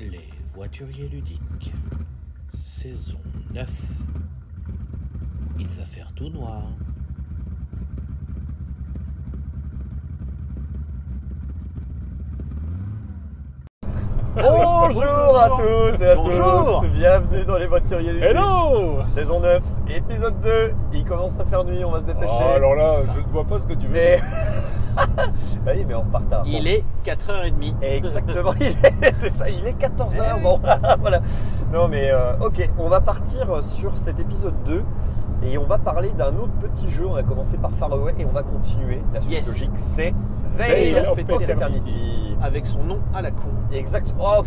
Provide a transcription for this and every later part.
Les voituriers ludiques, saison 9. Il va faire tout noir. Bonjour à toutes et à Bonjour. tous, bienvenue dans les voituriers ludiques. Hello Saison 9, épisode 2, il commence à faire nuit, on va se dépêcher. Oh, Alors là, je ne vois pas ce que tu veux. Mais... bah oui, mais on repart tard. Il Bon. est 4h30. Exactement, il est, c'est ça, il est 14h. Bon, voilà. Non, mais euh, ok, on va partir sur cet épisode 2 et on va parler d'un autre petit jeu. On a commencé par Far Away et on va continuer. La suite Yes. logique, c'est Veil Veil of Eternity. Avec son nom à la con. Exact. Oh,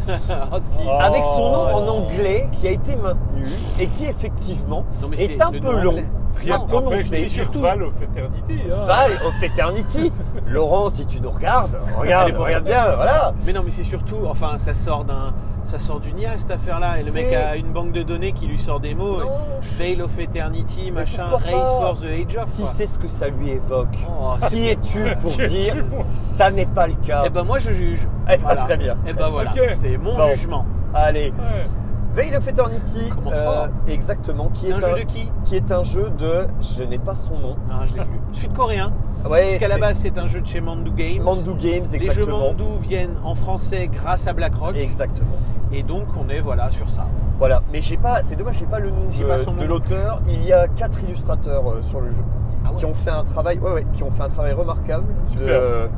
si. Oh. avec son nom en anglais qui a été maintenu et qui effectivement Non, mais est un peu long anglais. Rien de dire surtout- Val of Eternity. hein. Val of Eternity. Laurent, si tu nous regardes, regarde, regarde bien, voilà. Mais non, mais c'est surtout, enfin, ça sort d'un, ça sort d'une IA cette affaire-là. Et le mec a une banque de données qui lui sort des mots. Non, Veil of Eternity, machin, Race for the Age of. Si c'est ce que ça lui évoque, Oh, qui es-tu pour dire ça n'est pas le cas Eh ben moi je juge. Eh ben, très bien. Et ben voilà, c'est mon Bon. jugement. Allez, Ouais. Veil of Eternity, euh, exactement, qui est, un jeu de qui qui est un jeu de, je n'ai pas son nom. Ah, je l'ai vu. Sud-coréen. Ouais, Parce qu'à la base c'est un jeu de chez Mandu Games. Mandu Games, Les jeux exactement. Mandu viennent en français grâce à BlackRock. Exactement. Et donc on est voilà sur ça. Voilà, mais j'ai pas, c'est dommage, j'ai pas le nom de, pas son de nom. l'auteur. Il y a quatre illustrateurs euh, sur le jeu Ah ouais. qui ont fait un travail, ouais, ouais, qui ont fait un travail remarquable. Super. De,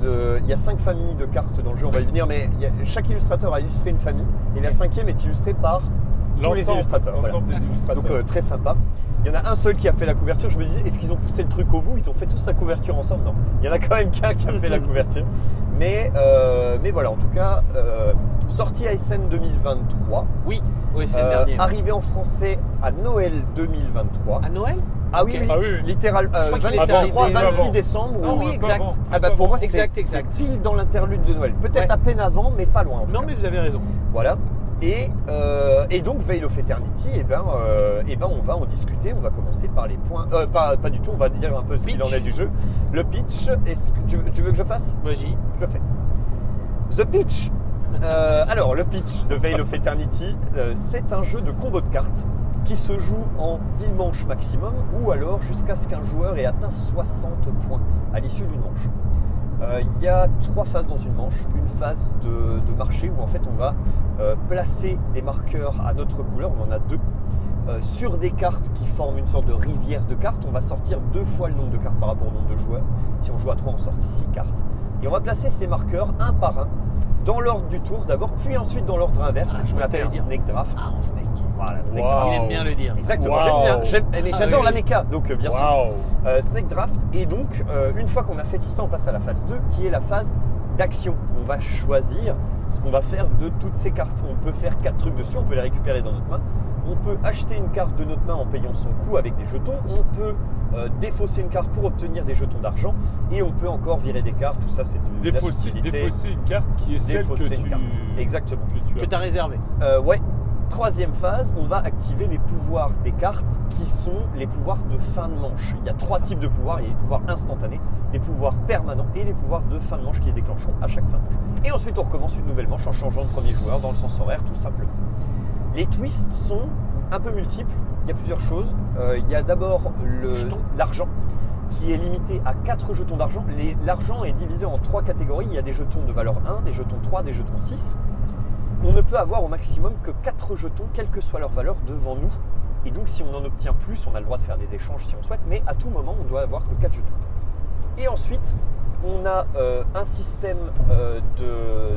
de- il y a cinq familles de cartes dans le jeu, on va y venir, mais il y a- chaque illustrateur a illustré une famille et la cinquième est illustrée par tous les illustrateurs. voilà. Des illustrateurs. Donc euh, très sympa. Il y en a un seul qui a fait la couverture. Je me disais, est-ce qu'ils ont poussé le truc au bout? Ils ont fait tous la couverture ensemble? Non. Il y en a quand même qu'un qui a fait la couverture. Mais, euh, mais voilà, en tout cas, euh, sortie ASN 2023. Oui, oui c'est le Euh, dernier. arrivé en français à Noël 2023. À Noël? Ah oui, ok. oui, Ah oui, littéral, euh, Je crois qu'il 20 était je crois 26 avant. décembre. Ah ou- oui, exact. avant. Ah bah pour moi c'est Exact, c'est exact. pile dans l'interlude de Noël. Peut-être Ouais. à peine avant, mais pas loin. Non cas. mais vous avez raison. Voilà. Et, euh, et donc Veil of Eternity, et ben, euh, eh ben on va en discuter. On va commencer par les points. euh, pas, pas du tout. On va dire un peu ce qu'il en est du jeu. Le pitch. Est-ce que tu, veux- tu veux que je fasse? Vas-y. Je fais. The pitch. Euh, alors le pitch de Veil of Eternity, euh, c'est un jeu de combo de cartes qui se joue en 10 manches maximum ou alors jusqu'à ce qu'un joueur ait atteint 60 points à l'issue d'une manche. Euh, Il y a trois phases dans une manche. Une phase de, marché où en fait on va euh, placer des marqueurs à notre couleur, on en a deux, euh, sur des cartes qui forment une sorte de rivière de cartes. On va sortir deux fois le nombre de cartes par rapport au nombre de joueurs. Si on joue à trois, on sort six cartes. Et on va placer ces marqueurs un par un dans l'ordre du tour d'abord, puis ensuite dans l'ordre inverse. Ah, c'est ce qu'on crois appelle un snake draft. Ah, en snake. Voilà, snake Wow. draft. Il aime bien le dire. Exactement, Wow. j'aime bien. J'aime- mais Ah, j'adore oui, la méca, donc euh, bien sûr. Euh, Snake Draft. Et donc, euh, une fois qu'on a fait tout ça, on passe à la phase 2, qui est la phase d'action. On va choisir ce qu'on va faire de toutes ces cartes. On peut faire quatre trucs dessus, on peut les récupérer dans notre main. On peut acheter une carte de notre main en payant son coût avec des jetons. On peut euh, défausser une carte pour obtenir des jetons d'argent. Et on peut encore virer des cartes. Tout ça, c'est de la Défausser, défausser une carte qui est celle que Défausser tu, une carte. Exactement. que tu Que as. t'as réservé. Euh, ouais. Troisième phase, on va activer les pouvoirs des cartes qui sont les pouvoirs de fin de manche. Il y a trois types de pouvoirs. Il y a les pouvoirs instantanés, les pouvoirs permanents et les pouvoirs de fin de manche qui se déclencheront à chaque fin de manche. Et ensuite, on recommence une nouvelle manche en changeant de premier joueur dans le sens horaire, tout simplement. Les twists sont un peu multiples. Il y a plusieurs choses. Euh, il y a d'abord l'argent qui est limité à 4 jetons d'argent. L'argent est divisé en trois catégories. Il y a des jetons de valeur 1, des jetons 3, des jetons 6. On ne peut avoir au maximum que 4 jetons, quelle que soit leur valeur, devant nous. Et donc si on en obtient plus, on a le droit de faire des échanges si on souhaite, mais à tout moment, on doit avoir que 4 jetons. Et ensuite, on a euh, un système euh,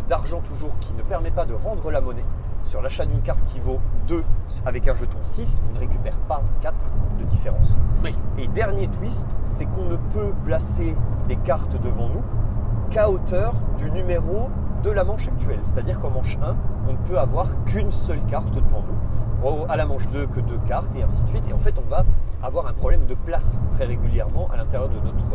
d'argent toujours qui ne permet pas de rendre la monnaie. Sur l'achat d'une carte qui vaut 2 avec un jeton 6, on ne récupère pas 4 de différence. Oui. Et dernier twist, c'est qu'on ne peut placer des cartes devant nous qu'à hauteur du numéro de la manche actuelle. C'est-à-dire qu'en manche 1, on ne peut avoir qu'une seule carte devant nous. À la manche 2, que deux cartes, et ainsi de suite. Et en fait, on va avoir un problème de place très régulièrement à l'intérieur de notre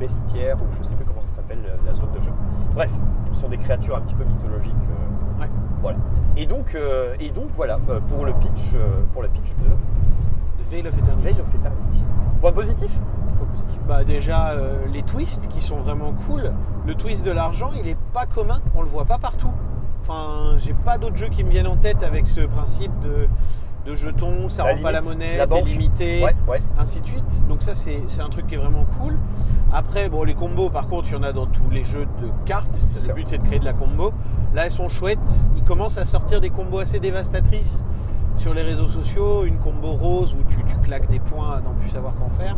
bestiaire, ou je ne sais plus comment ça s'appelle, la zone de jeu. Bref, ce sont des créatures un petit peu mythologiques. euh, Ouais. Voilà. Et donc, euh, et donc voilà, euh, pour le pitch, pour le pitch de De Veil of Eternity. Veil of Eternity. Point positif? Point positif. Bah déjà euh, les twists qui sont vraiment cool. Le twist de l'argent, il est pas commun, on le voit pas partout. Enfin, j'ai pas d'autres jeux qui me viennent en tête avec ce principe de, de jetons, ça La rend pas la monnaie, la banque. limité, Ouais, ouais. ainsi de suite. Donc ça, c'est un truc qui est vraiment cool. Après, bon, les combos, par contre, il y en a dans tous les jeux de cartes. Le ça. but, c'est de créer de la combo. Là, elles sont chouettes. Ils commencent à sortir des combos assez dévastatrices sur les réseaux sociaux. Une combo rose où tu, tu claques des points à n'en plus savoir qu'en faire.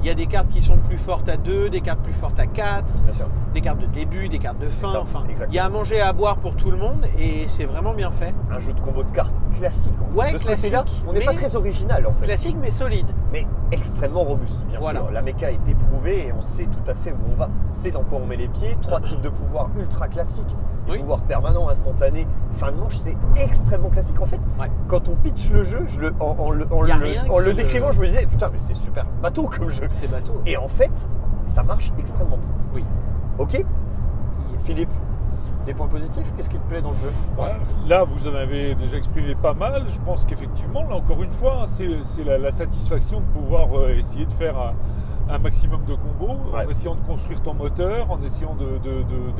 Il y a des cartes qui sont plus fortes à 2, des cartes plus fortes à 4, Bien sûr. des cartes de début, des cartes de fin. ça, Enfin, exactement. il y a à manger et à boire pour tout le monde et c'est vraiment bien fait. Un jeu de combo de cartes classique. En fait. Ouais, de ce classique, on n'est pas très original en fait. Classique mais solide. mais extrêmement robuste, bien Voilà. sûr. La méca est éprouvée et on sait tout à fait où on va. On sait dans quoi on met les pieds. Trois types de pouvoirs ultra classiques. Le Oui. pouvoir permanent, instantané, fin de manche, c'est extrêmement classique. En fait, Ouais. quand on pitch le jeu, je le- en, en le, en Y a le- rien en le qui le- décrivant, je me disais, putain, mais c'est super bateau comme jeu. C'est bateau. Et en fait, ça marche extrêmement bien. Oui. Ok Philippe, des points positifs Qu'est-ce qui te plaît dans le jeu? Ouais, Là, vous en avez déjà exprimé pas mal. Je pense qu'effectivement, là encore une fois, hein, c'est la, la satisfaction de pouvoir euh, essayer de faire un, un maximum de combos, Ouais. en essayant de construire ton moteur, en essayant de- de- de-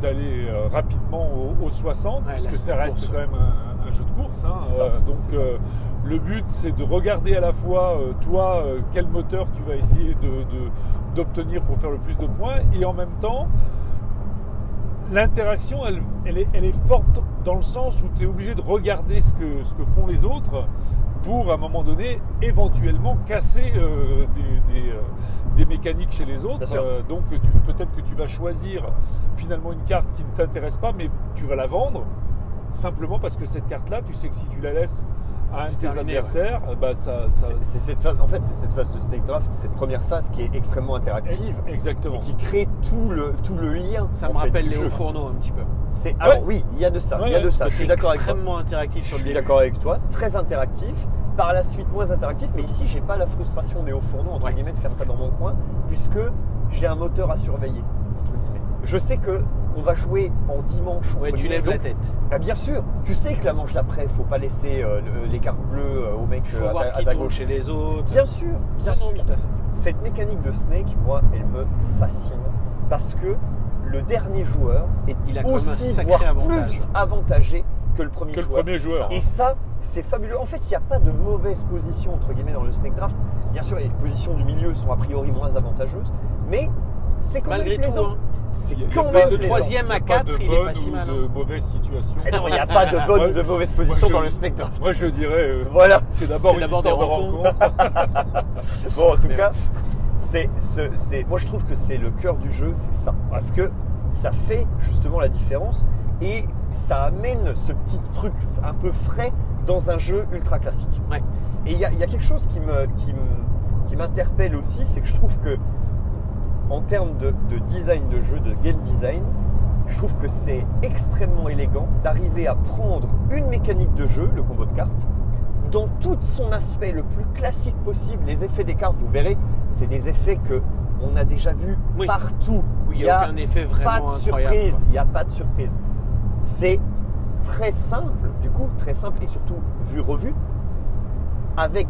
d'aller euh, rapidement au, au 60, Ouais, puisque ça reste course. quand même un, un jeu de course. hein. Ça, Euh, donc euh, le but, c'est de regarder à la fois, toi, quel moteur tu vas essayer de- de- d'obtenir pour faire le plus de points, et en même temps, l'interaction, elle, elle est, elle est forte dans le sens où tu es obligé de regarder ce que, ce que font les autres pour, à un moment donné, éventuellement casser euh, des, des, euh, des mécaniques chez les autres. Euh, donc peut-être que tu vas choisir finalement une carte qui ne t'intéresse pas, mais tu vas la vendre simplement parce que cette carte-là, tu sais que si tu la laisses à un de C'est tes adversaires, euh, bah ça, ça- C'est cette phase, en fait, c'est cette phase de Snake Draft, cette première phase qui est extrêmement interactive exactement. et qui crée tout le, tout le lien. Ça me fait, rappelle les jeu. hauts fourneaux un petit peu. C'est alors oui, il y a de ça, Ouais, il y a de ça. Je suis d'accord avec toi. extrêmement interactif Je sur le suis d'accord avec toi. Très interactif. Par la suite, moins interactif. Mais ici, j'ai pas la frustration des hauts fourneaux entre Ouais. guillemets de faire ça dans mon coin, puisque j'ai un moteur à surveiller entre guillemets. Je sais que on va jouer en dimanche. Ouais, tu lèves la tête. bah, bien sûr, tu sais que la manche d'après, faut pas laisser euh, le- les cartes bleues euh, au mec Il faut euh, à voir ta, ce à qui ta tourne gauche. chez les autres. Bien sûr, bien Non, non, sûr. tout à fait. Cette mécanique de Snake, moi, elle me fascine parce que le dernier joueur est Il a aussi, voire avantage. plus avantagé que le premier Que le joueur. premier joueur. Et ça, c'est fabuleux. En fait, il n'y a pas de mauvaise position, entre guillemets, dans le Snake Draft. Bien sûr, les positions du milieu sont a priori moins avantageuses, mais c'est quand Malgré même plaisant. tout, hein. C'est quand même de troisième à pas quatre, de il est pas si mal, de mauvaise situation. Non, il n'y a pas de bonne ou de mauvaise position dans le Snake Draft. Moi, je dirais, euh, Voilà. c'est d'abord une histoire de rencontres. rencontre. Bon, en tout cas, c'est, ce- c'est, moi je trouve que c'est le cœur du jeu, c'est ça. Parce que ça fait justement la différence et ça amène ce petit truc un peu frais dans un jeu ultra classique. Ouais. Et il y a, il y a quelque chose qui, me, qui, me- qui m'interpelle aussi, c'est que je trouve que en termes de, de design de jeu, de game design, je trouve que c'est extrêmement élégant d'arriver à prendre une mécanique de jeu, le combo de cartes, dans tout son aspect le plus classique possible. Les effets des cartes, vous verrez, c'est des effets que on a déjà vus Oui. partout. Oui, il n'y a aucun effet vraiment pas de surprise. quoi. Il n'y a pas de surprise. C'est très simple, du coup, très simple et surtout vu revu, avec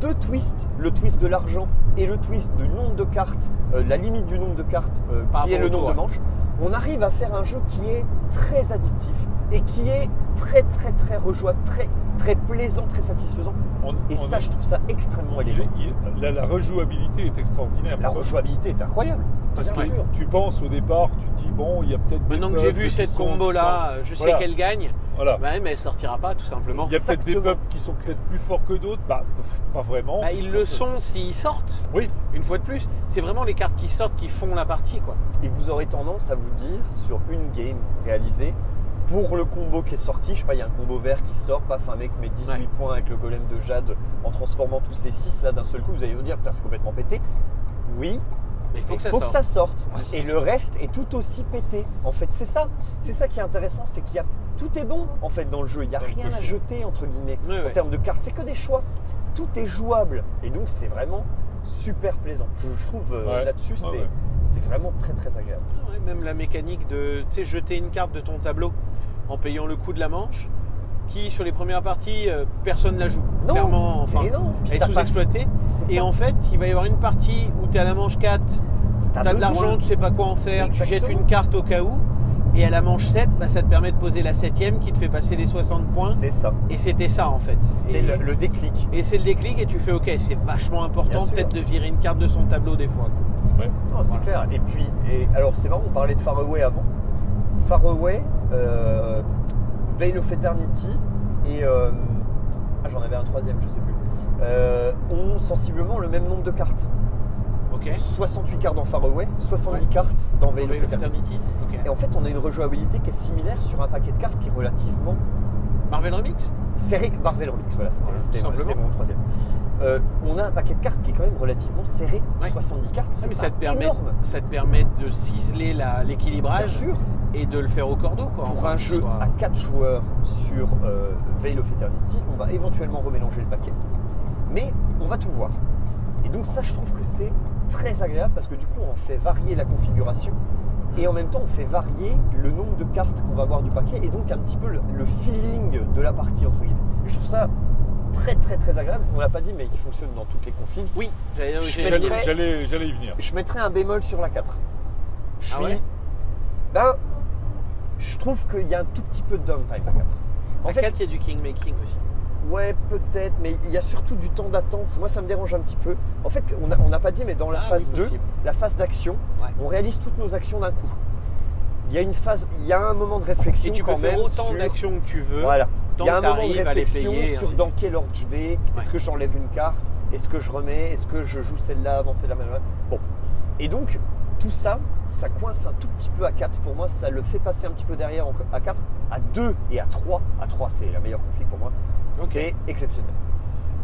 deux twists, le twist de l'argent et le twist du nombre de cartes, euh, la limite du nombre de cartes euh, Par qui est le nombre de manches. On arrive à faire un jeu qui est très addictif et qui est très très très rejouable, très très plaisant, très satisfaisant. On- Et on ça, est- je trouve ça extrêmement élégant. est- il- la, la rejouabilité est extraordinaire. La rejouabilité est incroyable. Parce que tu penses au départ, tu te dis bon, il y a peut-être des Maintenant que j'ai vu cette sont- qui combo là, sont- je sais Voilà. qu'elle gagne. Voilà. Bah, mais elle sortira pas tout simplement. Il y a peut-être des peuples qui sont peut-être plus forts que d'autres. Bah, pas vraiment. Bah, ils le sont s'ils sortent. Oui. Une fois de plus, c'est vraiment les cartes qui sortent qui font la partie quoi. Et vous aurez tendance à vous dire sur une game réalisée, pour le combo qui est sorti, je sais pas, il y a un combo vert qui sort, paf, un mec met 18 Ouais. points avec le golem de Jade en transformant tous ces 6 là d'un seul coup, vous allez vous dire, putain, c'est complètement pété. Oui, Mais il faut que ça faut que sorte. ça sorte. Et le reste est tout aussi pété. En fait, c'est ça. C'est ça qui est intéressant, c'est qu'il y a tout est bon en fait dans le jeu. Il n'y a rien à jeter entre guillemets en termes de cartes. C'est que des choix. Tout est jouable. Et donc c'est vraiment super plaisant. Je, je trouve euh, Ouais. là-dessus, Ouais, c'est ouais. c'est vraiment très très agréable. Ouais, même la mécanique de jeter une carte de ton tableau en payant le coût de la manche, qui sur les premières parties, euh, personne la joue. Non, Clairement, enfin, non, elle est sous-exploitée. C'est Et en fait, il va y avoir une partie où tu as la manche 4, T'as tu as de l'argent, tu sais pas quoi en faire, tu jettes une carte au cas où. Et à la manche 7, bah, ça te permet de poser la septième qui te fait passer les 60 points. C'est ça. Et c'était ça en fait. C'était le, le déclic. Et c'est le déclic et tu fais ok, c'est vachement important peut-être de virer une carte de son tableau des fois. Non, c'est clair. Et puis, et, alors c'est marrant, on parlait de Faraway avant. Faraway, euh, Veil of Eternity et. euh, ah, j'en avais un troisième, je sais plus. euh, ont sensiblement le même nombre de cartes. Ok. 68 cartes dans Faraway, 70 Ouais. cartes dans Veil of Eternity. Et en fait, on a une rejouabilité qui est similaire sur un paquet de cartes qui est relativement Marvel Remix? serré. Marvel Remix, voilà, c'était c'était mon troisième. Euh, on a un paquet de cartes qui est quand même relativement serré. Ouais. 70 cartes, Ah, c'est mais pas ça te, permet, énorme. ça te permet de ciseler la- Bien l'équilibrage sûr. Et de le faire au cordeau. Quoi, Pour un jeu soit- à 4 joueurs sur euh, Veil of Eternity, on va éventuellement remélanger le paquet. Mais on va tout voir. Et donc ça, je trouve que c'est très agréable parce que du coup, on fait varier la configuration et en même temps, on fait varier le nombre de cartes qu'on va avoir du paquet et donc un petit peu le, le feeling de la partie, entre guillemets. Et je trouve ça très très très agréable. On l'a pas dit, mais il fonctionne dans toutes les configs. Oui, j'allais y venir. Je mettrais un bémol sur la 4. Je Ah suis. ouais? ben, je trouve qu'il y a un tout petit peu de downtime à 4. En À fait, 4, il y a du kingmaking aussi. ouais, peut-être, mais il y a surtout du temps d'attente. Moi, ça me dérange un petit peu. En fait, on n'a pas dit, mais dans la Ah, phase oui, 2, possible. la phase d'action, Ouais. on réalise toutes nos actions d'un coup. Il y a une phase, il y a un moment de Et réflexion tu peux quand faire même autant sur- d'actions que tu veux. Voilà. Il y a un moment de réflexion payer, et sur dans quel ordre je vais. Est-ce Ouais. que j'enlève une carte Est-ce que je remets Est-ce que je joue celle-là avant celle-là Bon. Et donc, tout ça, ça coince un tout petit peu à 4 pour moi. Ça le fait passer un petit peu derrière à 4. À 2 et à 3. À 3, c'est la meilleure config pour moi. Ok. C'est exceptionnel.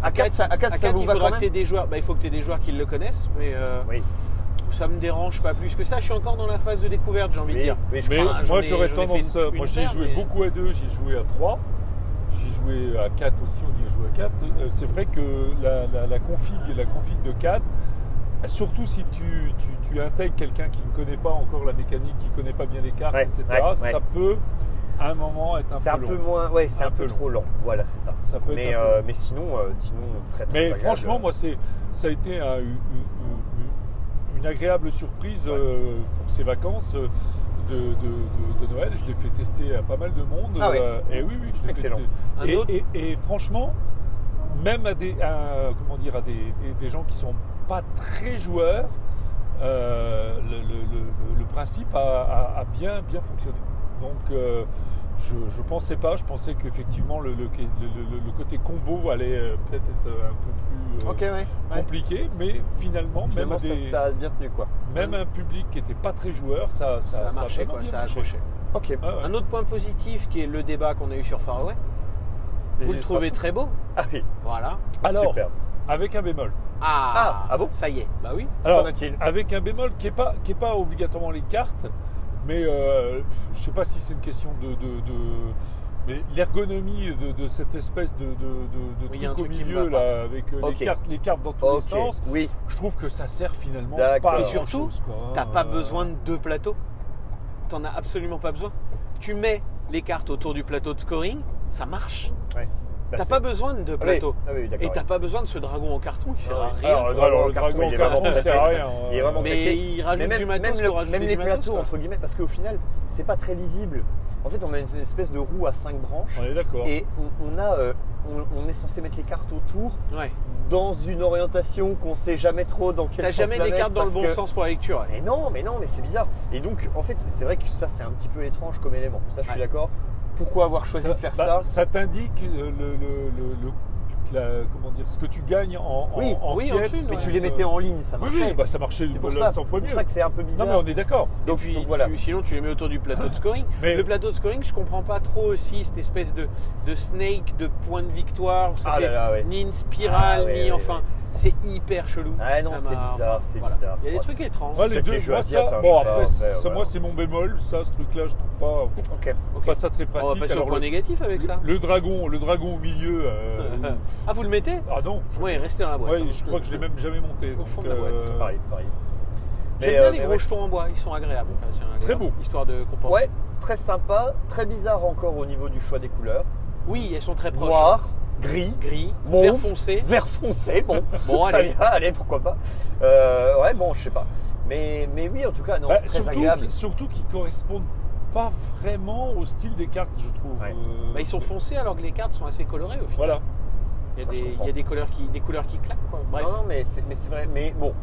À 4, ça, à 4, à ça 4, vous il va faudra quand que tu même des joueurs. Bah, il faut que tu aies des joueurs qui le connaissent, mais euh, Oui. ça me dérange pas plus que ça. Je suis encore dans la phase de découverte, j'ai envie de Oui, dire. oui, je Mais crois. Moi ai- j'aurais tendance. une- moi j'ai joué mais- beaucoup à 2, j'ai joué à 3. J'ai joué à 4 aussi, on y a joué à 4. Euh, C'est vrai que la, la, la config, la config de 4, surtout si tu, tu, tu intègres quelqu'un qui ne connaît pas encore la mécanique, qui ne connaît pas bien les cartes, Ouais, etc., ouais, ouais. ça peut à un moment être un C'est peu un peu long. moins. Ouais, c'est Un un, peu, trop lent. Voilà, c'est ça. Peut Mais, euh, mais sinon, euh, sinon, très très Mais agréable. franchement, moi, c'est, ça a été un- une, une- une agréable surprise euh, pour ces vacances euh, de, de- de- de Noël. Je l'ai fait tester à pas mal de monde. Ah oui. euh, et oui, oui, je l'ai Excellent. fait et, et- et franchement, même à des, à- comment dire, à des, des- des gens qui sont pas très joueurs, euh, le, le- le- le principe a, a- a bien, bien fonctionné. Donc, euh, je ne pensais pas, je pensais qu'effectivement le, le, le- le- le côté combo allait euh, peut-être être un peu plus euh, Ok, ouais. ouais. compliqué, mais finalement, Finalement, même, ça, des- ça a bien tenu quoi. même un public qui n'était pas très joueur, ça, ça, Ça a ça marché, quoi, ça a marché. accroché. Ok. Ah ouais. Un autre point positif qui est le débat qu'on a eu sur Faraway. Vous le trouvez très beau Ah oui. Voilà. Alors, Super. avec un bémol. Ah, Ah, ah bon Ça y est, bah oui. Alors, avec un bémol qui n'est pas, qui est pas obligatoirement les cartes, mais euh, je ne sais pas si c'est une question de. de- de- mais l'ergonomie de, de cette espèce de, Oui, truc au milieu, là, avec euh, les, cartes, les cartes dans tous les sens, Oui. je trouve que ça sert finalement D'accord. pas à Et surtout. T'as pas besoin de deux plateaux. T'en as absolument pas besoin. Tu mets les cartes autour du plateau de scoring, ça marche. Ouais. T'as pas besoin de Ah oui. plateaux. Ah oui. Et t'as pas besoin de ce dragon en carton, il sert Ah à rien. Alors, le dragon le carton, dragon il est carton, sert à rien. Il est vraiment mais il rajoute même, du matos même, le- les matos, plateaux, quoi. entre guillemets, parce qu'au final, c'est pas très lisible. En fait, on a une espèce de roue à cinq branches On est d'accord. et on, on a, euh, on, on est censé mettre les cartes autour Ouais. dans une orientation qu'on sait jamais trop dans quel T'as sens jamais la des cartes dans le bon que- sens pour la lecture. Mais non, mais non, mais c'est bizarre. Et donc, en fait, c'est vrai que ça, c'est un petit peu étrange comme élément. Ça, je suis d'accord. Pourquoi avoir choisi de faire bah, ça Ça t'indique le, le- le- le- la- comment dire, ce que tu gagnes en, en- Oui, en oui, en pièces. thune, Mais ouais. tu les mettais en ligne, ça marchait. oui, bah, ça marchait c'est pour ça, 100 fois c'est mieux. pour ça que c'est un peu Non, bizarre. mais on est d'accord. donc, Puis, donc voilà. tu- sinon, tu les mets autour du plateau de scoring. Mais- Le plateau de scoring, je comprends pas trop aussi cette espèce de, de snake, de point de victoire. Ça Ah fait là là, ouais. ni une spirale, Ah, ni ouais, enfin. ouais. C'est hyper chelou. Ah non, c'est bizarre, c'est voilà. bizarre. Il y a des trucs étranges. Ouais, les deux, les jeux moi, ça, hein, bon après, moi c'est mon bémol, ça, ce truc-là, je trouve pas, Ok. Ok. pas ça très On va pratique. passer au point le, négatif avec ça. le dragon, le dragon au milieu. Euh, Ah, vous le mettez ah non. je- Oui, restez dans la boîte. ouais, hein. je crois que je l'ai même jamais monté. Au donc, fond de la boîte, euh, Pareil, pareil. J'aime bien euh, les gros ouais. jetons en bois, ils sont agréables. Enfin, c'est agréable, Très beau. Histoire de compenser. Ouais, très sympa, très bizarre encore au niveau du choix des couleurs. Oui, elles sont très proches. Noir, gris, Gris, mauve, vert foncé. vert foncé. Bon, Bon, très allez. bien, allez, pourquoi pas. Euh, ouais, bon, je sais pas. Mais, mais oui, en tout cas, non, bah, très surtout, agréable. qui- surtout qu'ils correspondent pas vraiment au style des cartes, je trouve. Ouais. Euh, Bah, ils sont foncés alors que les cartes sont assez colorées au final. Voilà. Il y a, des, comprends. il y a des, couleurs qui, des couleurs qui claquent. Quoi. Bref. Non, non, mais c'est mais c'est vrai. Mais bon,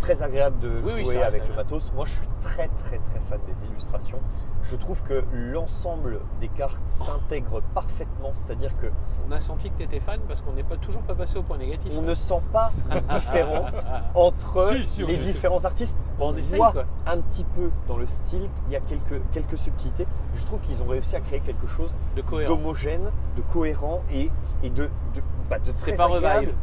très agréable de Oui, jouer avec le matos. Moi, je suis très, très, très fan des illustrations. Je trouve que l'ensemble des cartes s'intègre parfaitement. C'est-à-dire que On a senti que tu étais fan parce qu'on n'est pas, toujours pas passé au point négatif. on ne sent pas de différence entre Si, si, on les différents artistes. Bon, on on essaye, voit quoi. un petit peu dans le style qu'il y a quelques, quelques subtilités. Je trouve qu'ils ont réussi à créer quelque chose de cohérent. d'homogène, de cohérent et, et de, de, bah, de C'est très pas agréable. Revive.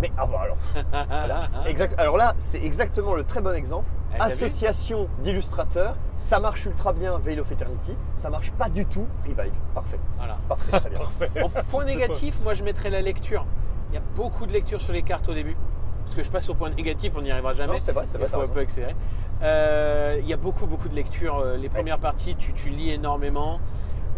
Mais ah bah alors, voilà. Exact. Alors là, c'est exactement le très bon exemple. Ah, vu Association d'illustrateurs, ça marche ultra bien Veil of Eternity, ça marche pas du tout Revive. Parfait, Voilà. parfait, très bien. En point négatif, moi je mettrais la lecture. Il y a beaucoup de lectures sur les cartes au début. Parce que je passe au point négatif, on n'y arrivera jamais. Non, c'est vrai, c'est Il vrai, faut t'as un peu accélérer. Euh, il y a beaucoup, beaucoup de lectures. Euh, Les premières parties, tu, tu lis énormément.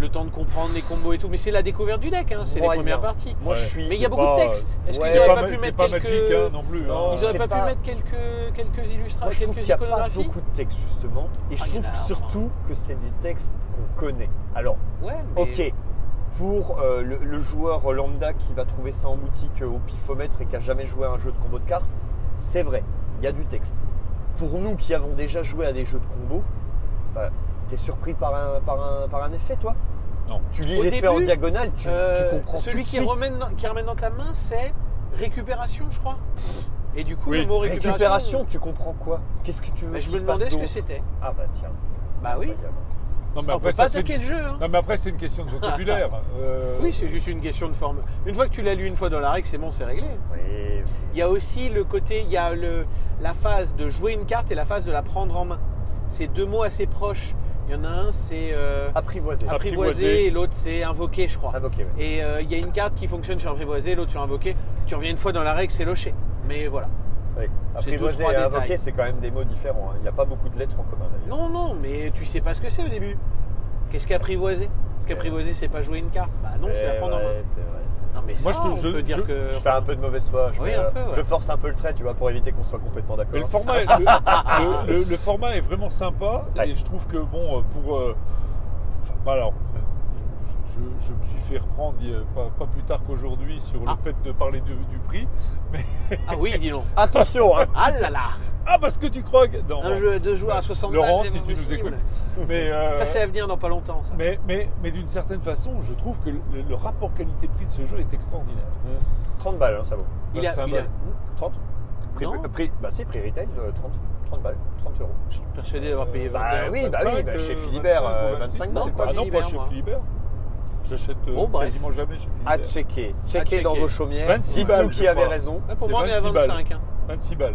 Le temps de comprendre les combos et tout. Mais c'est la découverte du deck, hein, c'est les Moyen. premières parties. Moi, je Ouais. suis. Mais il y a beaucoup de pas- textes. Est-ce Ouais. qu'ils n'auraient pas, pu mettre pas quelques... Magic hein, non plus. Non, hein. Ils n'auraient pas, pas- pu mettre quelques, quelques Moi, illustrations, je trouve qu'il n'y a pas beaucoup de textes justement, et je Ah, trouve surtout que c'est des textes qu'on connaît. Alors, Ouais, mais ok, pour euh, le, le joueur lambda qui va trouver ça en boutique euh, au pifomètre et qui a jamais joué à un jeu de combo de cartes, c'est vrai, il y a du texte. Pour nous qui avons déjà joué à des jeux de combo, t'es surpris par un, par, un, par un effet, toi? Non. Tu lis Au l'effet en diagonale, tu, Euh, tu comprends Celui tout de qui, suite. ramène dans, qui ramène dans ta main, c'est récupération, je crois. Et du coup, Oui. le mot récupération. Récupération, tu comprends quoi? Qu'est-ce que tu veux bah, je qu'il me se passe demandais ce que d'autre c'était. Ah bah tiens. Bah oui. Incroyable. Non, mais on après, peut ça, pas c'est attaquer le jeu. hein. Non, mais après, c'est une question de vocabulaire. Euh, Oui, c'est juste une question de forme. Une fois que tu l'as lu une fois dans la règle, c'est bon, c'est réglé. Oui. Il y a aussi le côté, il y a le, la phase de jouer une carte et la phase de la prendre en main. C'est deux mots assez proches. Il y en a un, c'est euh, Apprivoisé. Et l'autre, c'est invoquer, je crois. Invoqué, oui. Et euh, il y a une carte qui fonctionne sur apprivoiser, l'autre sur invoquer. Tu reviens une fois dans la règle, c'est locher. Mais voilà. Oui. Trois et invoquer, c'est quand même des mots différents. hein. Il n'y a pas beaucoup de lettres en commun d'ailleurs. Non, non, mais tu sais pas ce que c'est au début. Qu'est-ce qu'apprivoiser Est-ce qu'apprivoiser, c'est pas jouer une carte Bah non, c'est la prendre en main. vrai, c'est vrai. c'est- Non, mais ça, Moi, je te- on je- peut dire je- que. Je fais un peu de mauvaise foi. Je, Oui, fais, un euh, peu, ouais. je force un peu le trait, tu vois, pour éviter qu'on soit complètement d'accord. Mais le format, est, le, le- le- le format est vraiment sympa Ouais. et je trouve que bon euh, pour euh, enfin, bah alors je, me suis fait reprendre pas, pas plus tard qu'aujourd'hui sur Ah. le fait de parler de- du prix. Ah oui, dis donc. Attention, hein. Ah là là Ah parce que tu crois que non, Un jeu de joueurs à 60 Laurent, balles, c'est si tu nous écoutes. Mais euh, Ça, c'est à venir dans pas longtemps, ça. mais mais, mais d'une certaine façon, je trouve que le, le rapport qualité-prix de ce jeu est extraordinaire. 30 balles, hein, ça vaut. Il a, 25 il a- balles. 30 prix, Non. prix- Bah retail, euh, 30. 30 balles, 30 euros. Je suis persuadé d'avoir payé 21. Bah oui, bah oui, bah chez Philibert, euh, 25 balles, Ah quoi. non, pas chez moi. Philibert. J'achète euh, Bon, bref. quasiment jamais chez Philibert. À checker. Checker checker. dans vos chaumières. 26 Dites-nous balles, qui je avait crois. raison. Là, pour C'est moi, on est à 26 balles. 25. hein. 26 balles.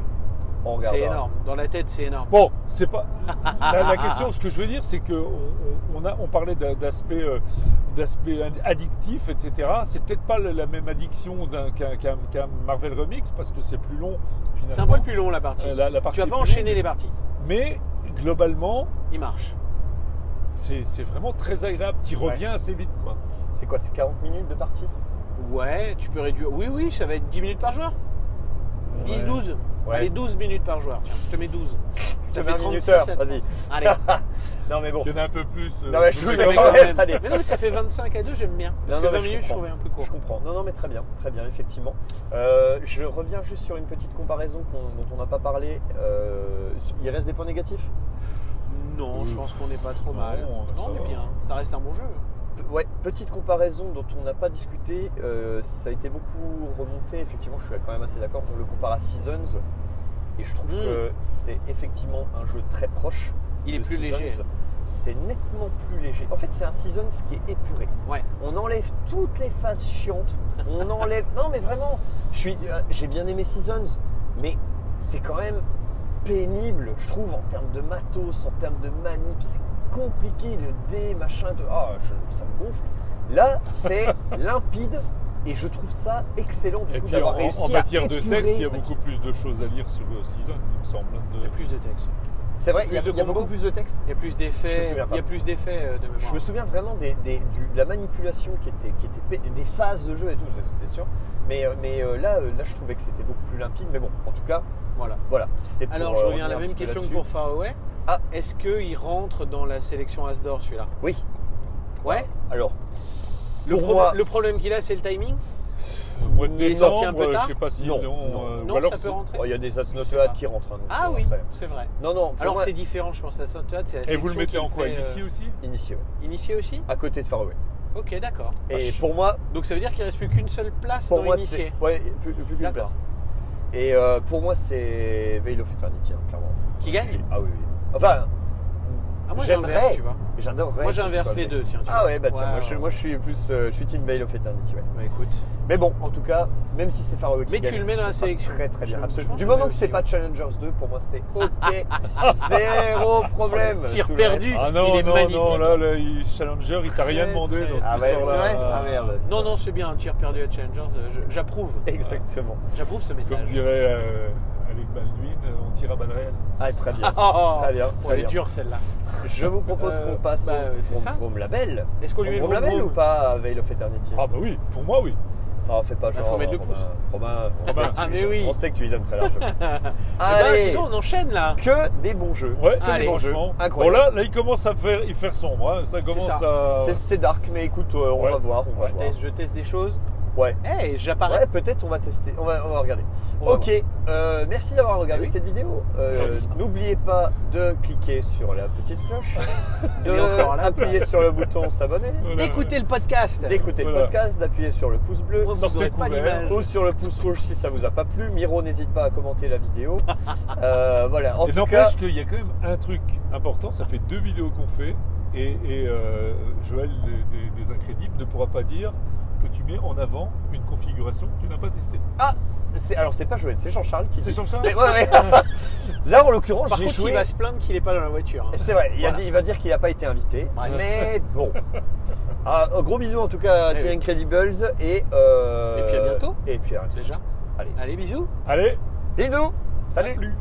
On regardera. C'est énorme. Dans la tête, c'est énorme. Bon, c'est pas. La, la question, ce que je veux dire, c'est que on, on- on a, on parlait d'a- d'aspect, euh, d'aspect ad- addictif, etc. C'est peut-être pas la la même addiction d'un- qu'un qu'un- qu'un Marvel Remix parce que c'est plus long finalement. C'est un poil plus long, la partie. Euh, la- la partie tu vas est pas plus enchaîner longue. les parties. Mais globalement, Il marche. C'est vraiment très agréable. Tu Ouais. reviens assez vite, quoi. C'est quoi, c'est 40 minutes de partie? Ouais, tu peux réduire. Oui, oui, ça va être 10 minutes par joueur. 10-12. Ouais. Allez, 12 minutes par joueur. Tiens, je te mets 12. Je te mets un 36, minuteur, ça. vas-y. Allez. Non mais bon. Il y en a un peu plus. euh, Non, mais je je mets quand même. même. allez. Mais non, mais ça fait 25 à 2, j'aime bien. Parce Non, que non, 20 mais je minutes, je comprends. trouvais un peu court. Je comprends. Non, non, mais très bien, très bien, effectivement. Euh, je reviens juste sur une petite comparaison dont on n'a pas parlé. Euh, il reste des points négatifs? Non, je pense qu'on n'est pas trop non, mal. ça Non, on va. est bien. Ça reste un bon jeu. Ouais, petite comparaison dont on n'a pas discuté. euh, ça a été beaucoup remonté. Effectivement, je suis quand même assez d'accord. On le compare à Seasons. Et je trouve Mm. que c'est effectivement un jeu très proche. Il est plus Seasons. léger. C'est nettement plus léger. En fait, c'est un Seasons qui est épuré. Ouais. On enlève toutes les phases chiantes. On enlève. Non, mais vraiment, je suis, euh, j'ai bien aimé Seasons, mais c'est quand même pénible, je trouve, en termes de matos, en termes de manip. C'est compliqué, le dé, machin. De... Ah, je- ça me gonfle. Là, c'est limpide. Et je trouve ça excellent du Et coup d'avoir en- réussi en matière de texte, il y a le beaucoup plus de choses à lire sur euh, Season, il me semble. hein, de- Il y a plus de texte. C'est vrai, il y a, il y beaucoup plus de texte. Il y a plus d'effets. Il y a plus d'effets euh, de. Je me souviens vraiment des, des- du- de la manipulation qui était, qui était pé- des phases de jeu et tout, c'était sûr. Mais, euh, mais euh, là, là, je trouvais que c'était beaucoup plus limpide. Mais bon, en tout cas, Voilà. voilà. C'était. Alors, je reviens à la même question que pour Faraway. Ah. Est-ce qu'il rentre dans la sélection As d'or celui-là? Oui. Ouais. Alors, Le, pour pro- moi, le problème qu'il a, c'est le timing? Au mois de sorti un décembre, peu euh, tard je sais pas si Non, non, non. euh, Non, ou alors ça peut oh, il y a des pas. qui rentrent. hein, Ah euh, oui, c'est vrai. Non, non, Alors c'est différent, je pense. Soundcloud, c'est la Et vous le mettez en quoi euh, Initié aussi? Initié. Initié aussi? À côté de Faraway. Ok, d'accord. Et Vache. pour moi, Donc ça veut dire qu'il reste plus qu'une seule place pour dans moi, Initié. c'est ouais, plus, plus qu'une place. Et euh, pour moi, c'est Veil of Eternity, hein, clairement. Qui gagne? Ah oui, oui. Enfin, Ah, moi J'aimerais. j'inverse, tu vois. j'adorerais. Moi j'inverse les deux, tiens. tu Ah vois. ouais, bah tiens, moi, je, ouais. moi je suis plus, euh, je suis Team Veil of Eternity, ouais. Bah écoute. Mais bon, en tout cas, même si c'est Faraway qui Mais tu le mets dans la sélection. Très très bien, absolument. Du moment que c'est pas. Challengers 2, pour moi c'est ok. Zéro problème. Tir le perdu. Ah non, Il est non, non, là, il, Challenger, il t'a rien demandé dans cette Ah ouais, c'est histoire-là. vrai Ah merde. Non, non, c'est bien, un tir perdu à Challengers. euh, J'approuve. Exactement. J'approuve ce Comme message. dirait Alec Baldwin, euh, on tire à balles réelles. Ah, très bien. Oh, Très bien, oh, très elle est bien. dure celle-là. Je vous propose Euh, qu'on passe bah, au. Vroom Vroom Label. Est-ce qu'on lui met Vroom le Label vroom ou pas à Veil of Eternity? Ah bah oui, pour moi oui. Non, fais pas Bah, genre. faut mettre le Romain, pouce. Romain, on, Ah sait bah, que tu ah, lui mais donnes- oui. on sait que tu lui donnes très largement. Eh ben, Allez, dis donc, on enchaîne là. que des bons jeux. Ouais, que des bons jeux. franchement. Bon Incroyable. là, là, il commence à faire, il faire sombre. hein. Ça commence ça. à. C'est- C'est dark, mais écoute, euh, on Ouais. va voir, on va Je voir. teste, je teste des choses. Ouais. Eh, j'apparais. Ouais, peut-être on va tester, on va, on va regarder. On va ok, euh, merci d'avoir regardé Oui. cette vidéo. Euh. N'oubliez pas de cliquer sur la petite cloche, de Elle est encore là. appuyer sur le bouton s'abonner, Voilà. D'écouter le podcast. d'écouter le podcast, d'appuyer sur le pouce bleu. Moi, vous pas ou sur le pouce rouge si ça vous a pas plu. Miro, n'hésite pas à commenter la vidéo. Euh, voilà, en Et tout cas, n'empêche qu'il y a quand même un truc important, ça fait deux vidéos qu'on fait, et, et, euh, Joël des, des- des Incrédibles ne pourra pas dire que tu mets en avant une configuration que tu n'as pas testée. c'est, alors c'est pas Joël, c'est Jean-Charles qui C'est dit. Jean-Charles Mais ouais, ouais. Là, en l'occurrence, Par j'ai contre, joué. il va se plaindre qu'il n'est pas dans la voiture. hein. C'est vrai, il, a Voilà. dit- il va dire qu'il n'a pas été invité. Mais bon. Ah, un gros bisous en tout cas à Eh The oui. Incredibles et. euh, Et puis à bientôt. Et puis à bientôt. Déjà. Allez. Allez, bisous. Allez Bisous à Salut plus